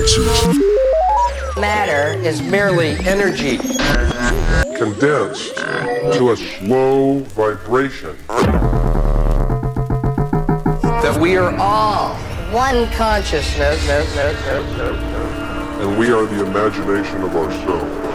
frequencies. Matter is merely energy. Condensed to a slow vibration. That we are all one consciousness. And we are the imagination of ourselves.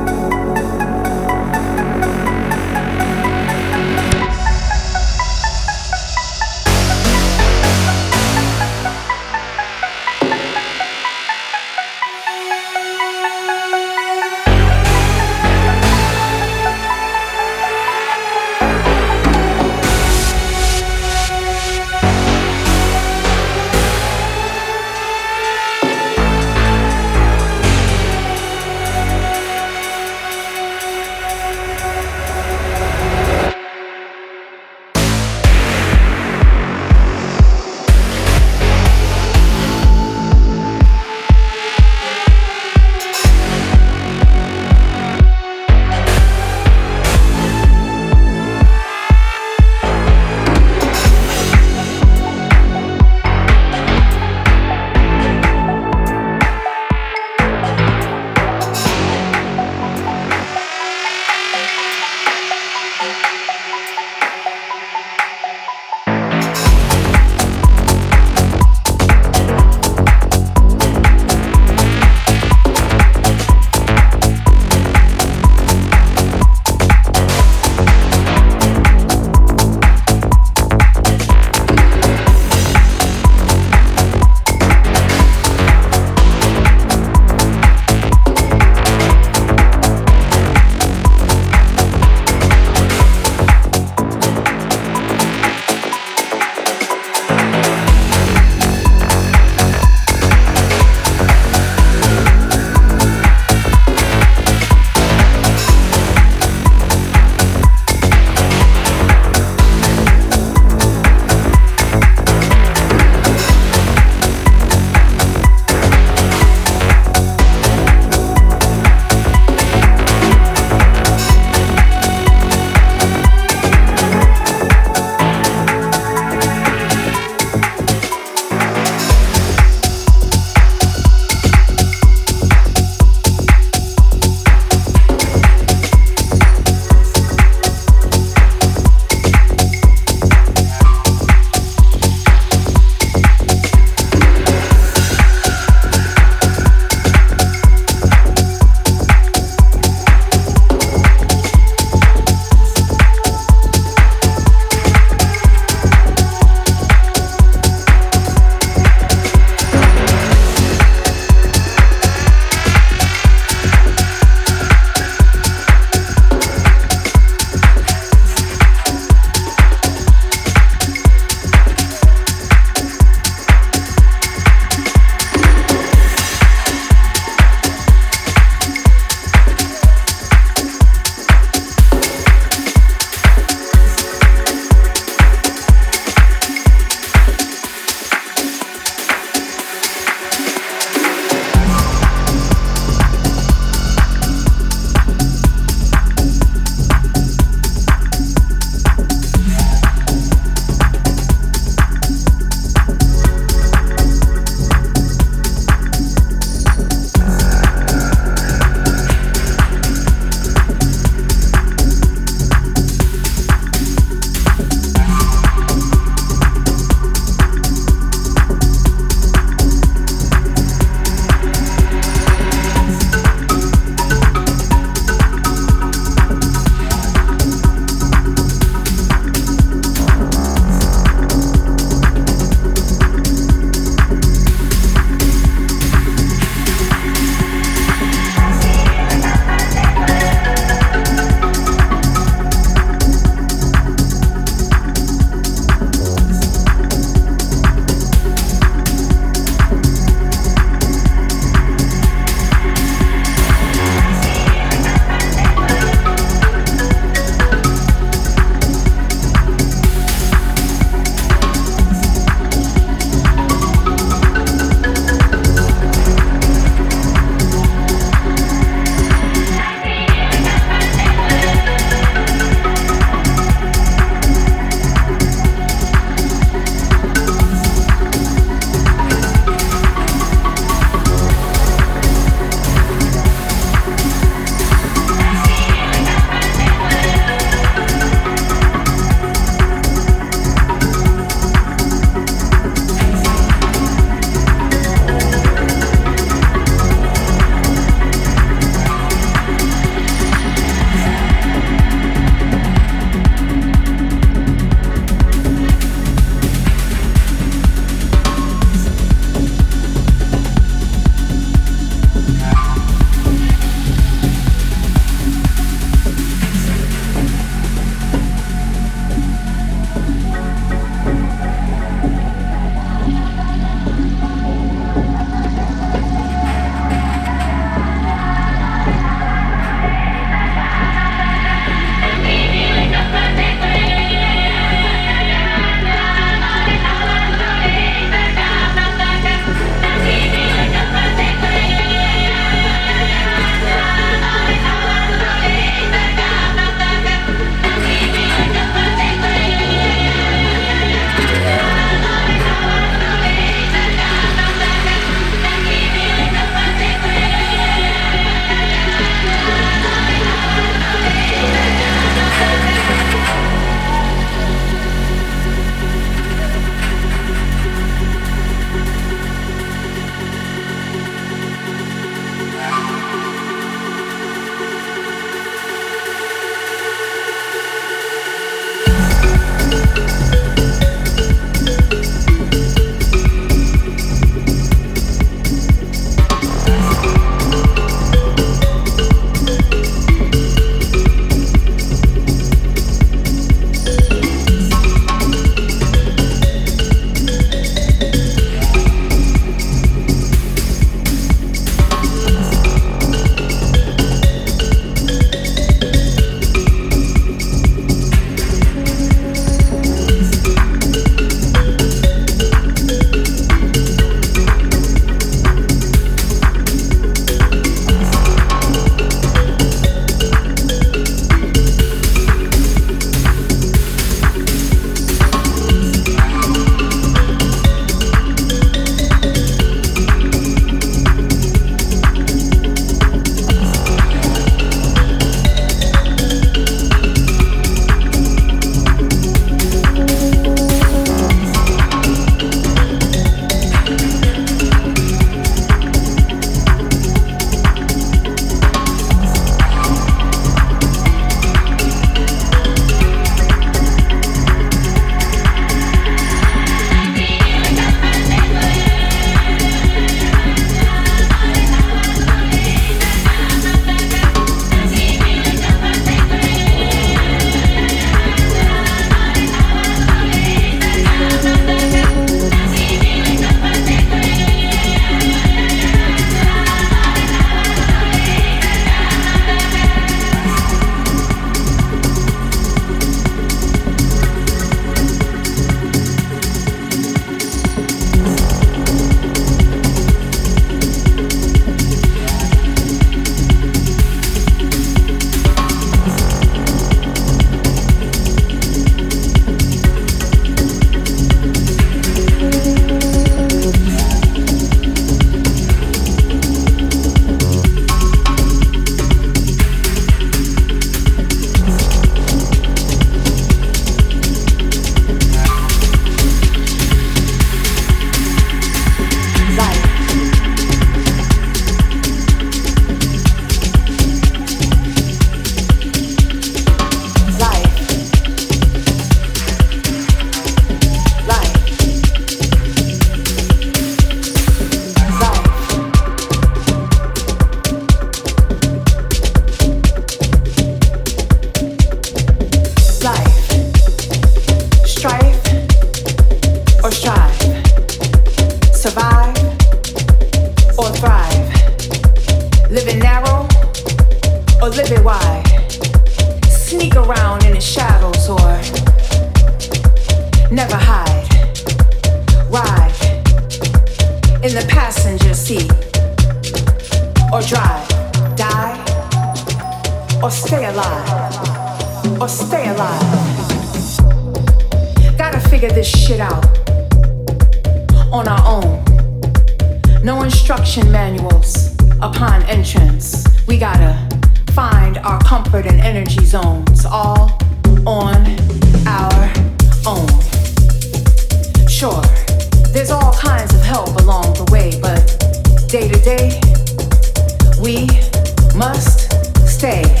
must stay.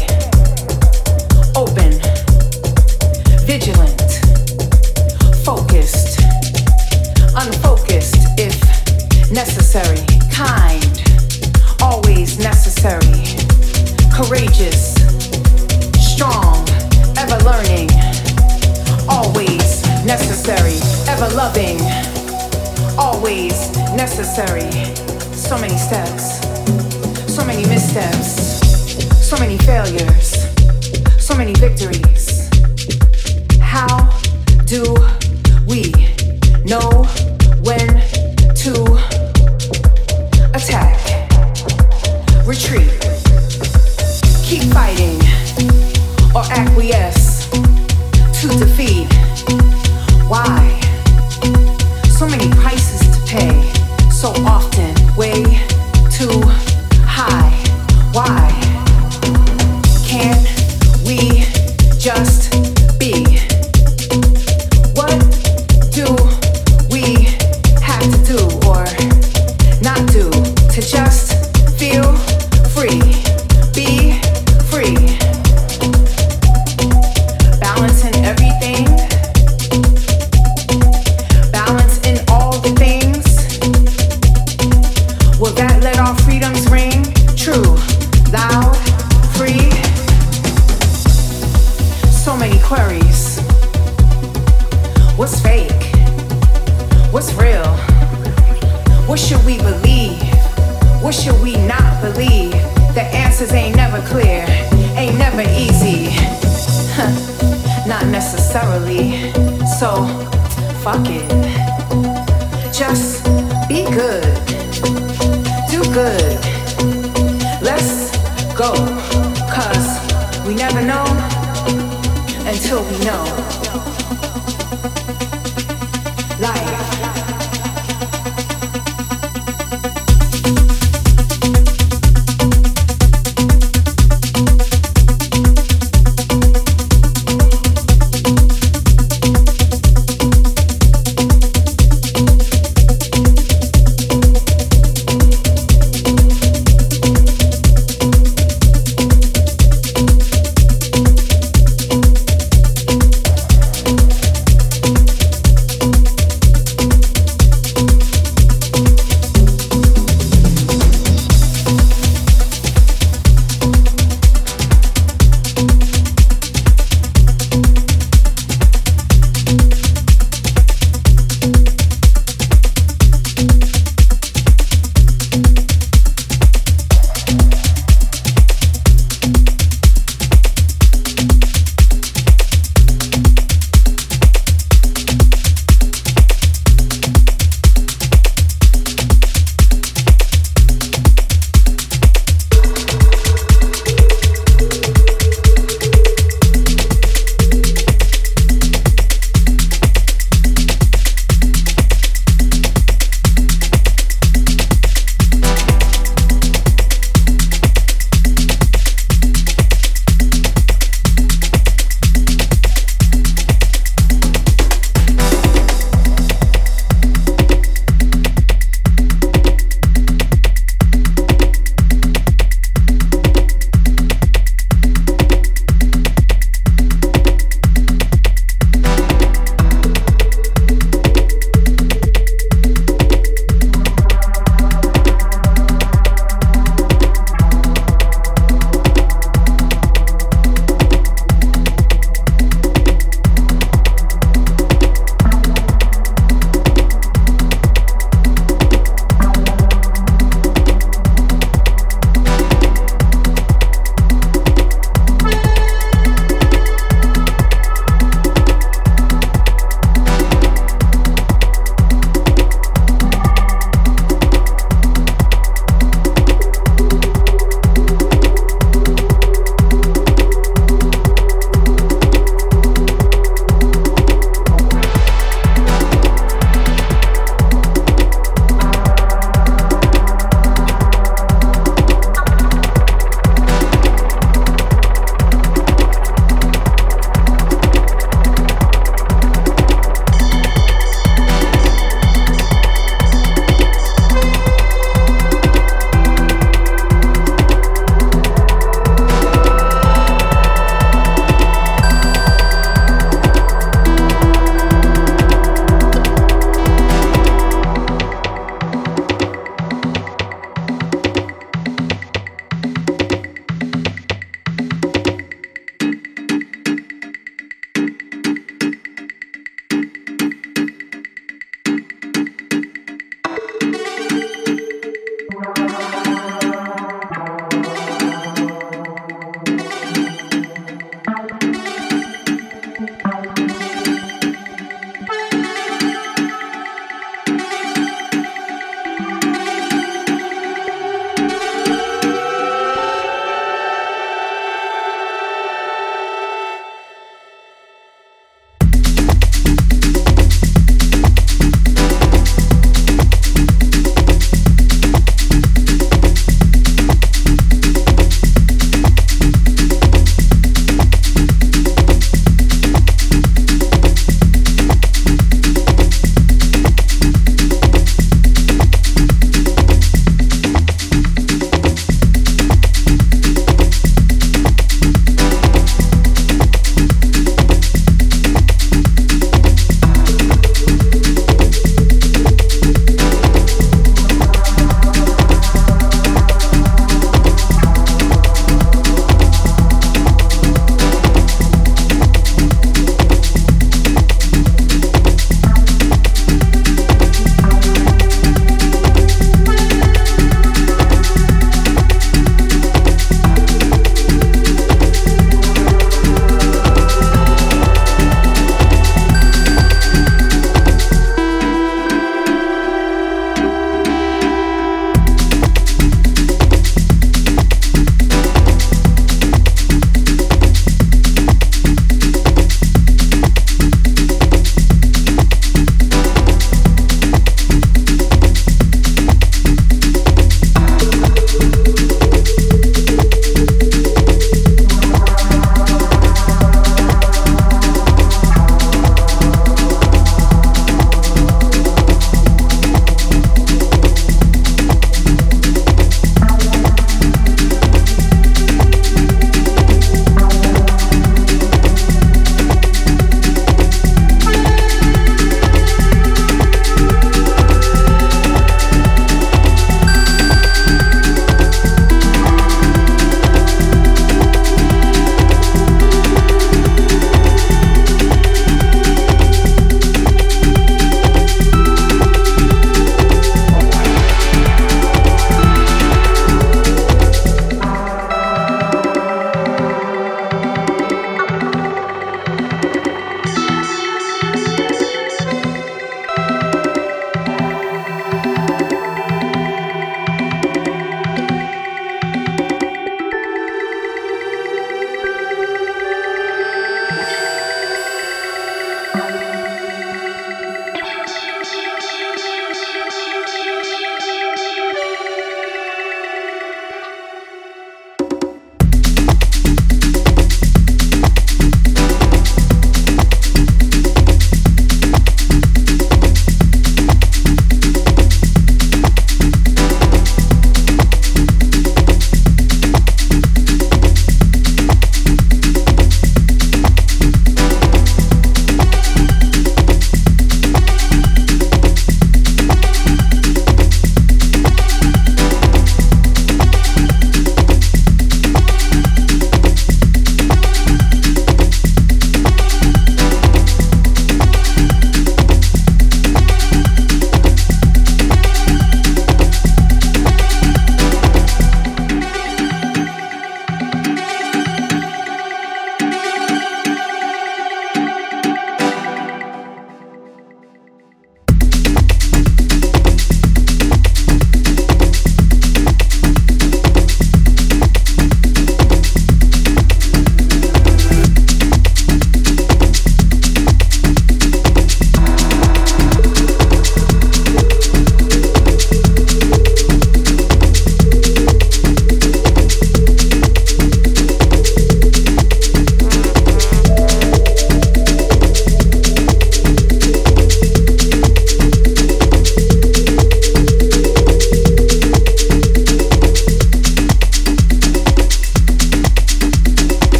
good. Let's go, cause we never know until we know.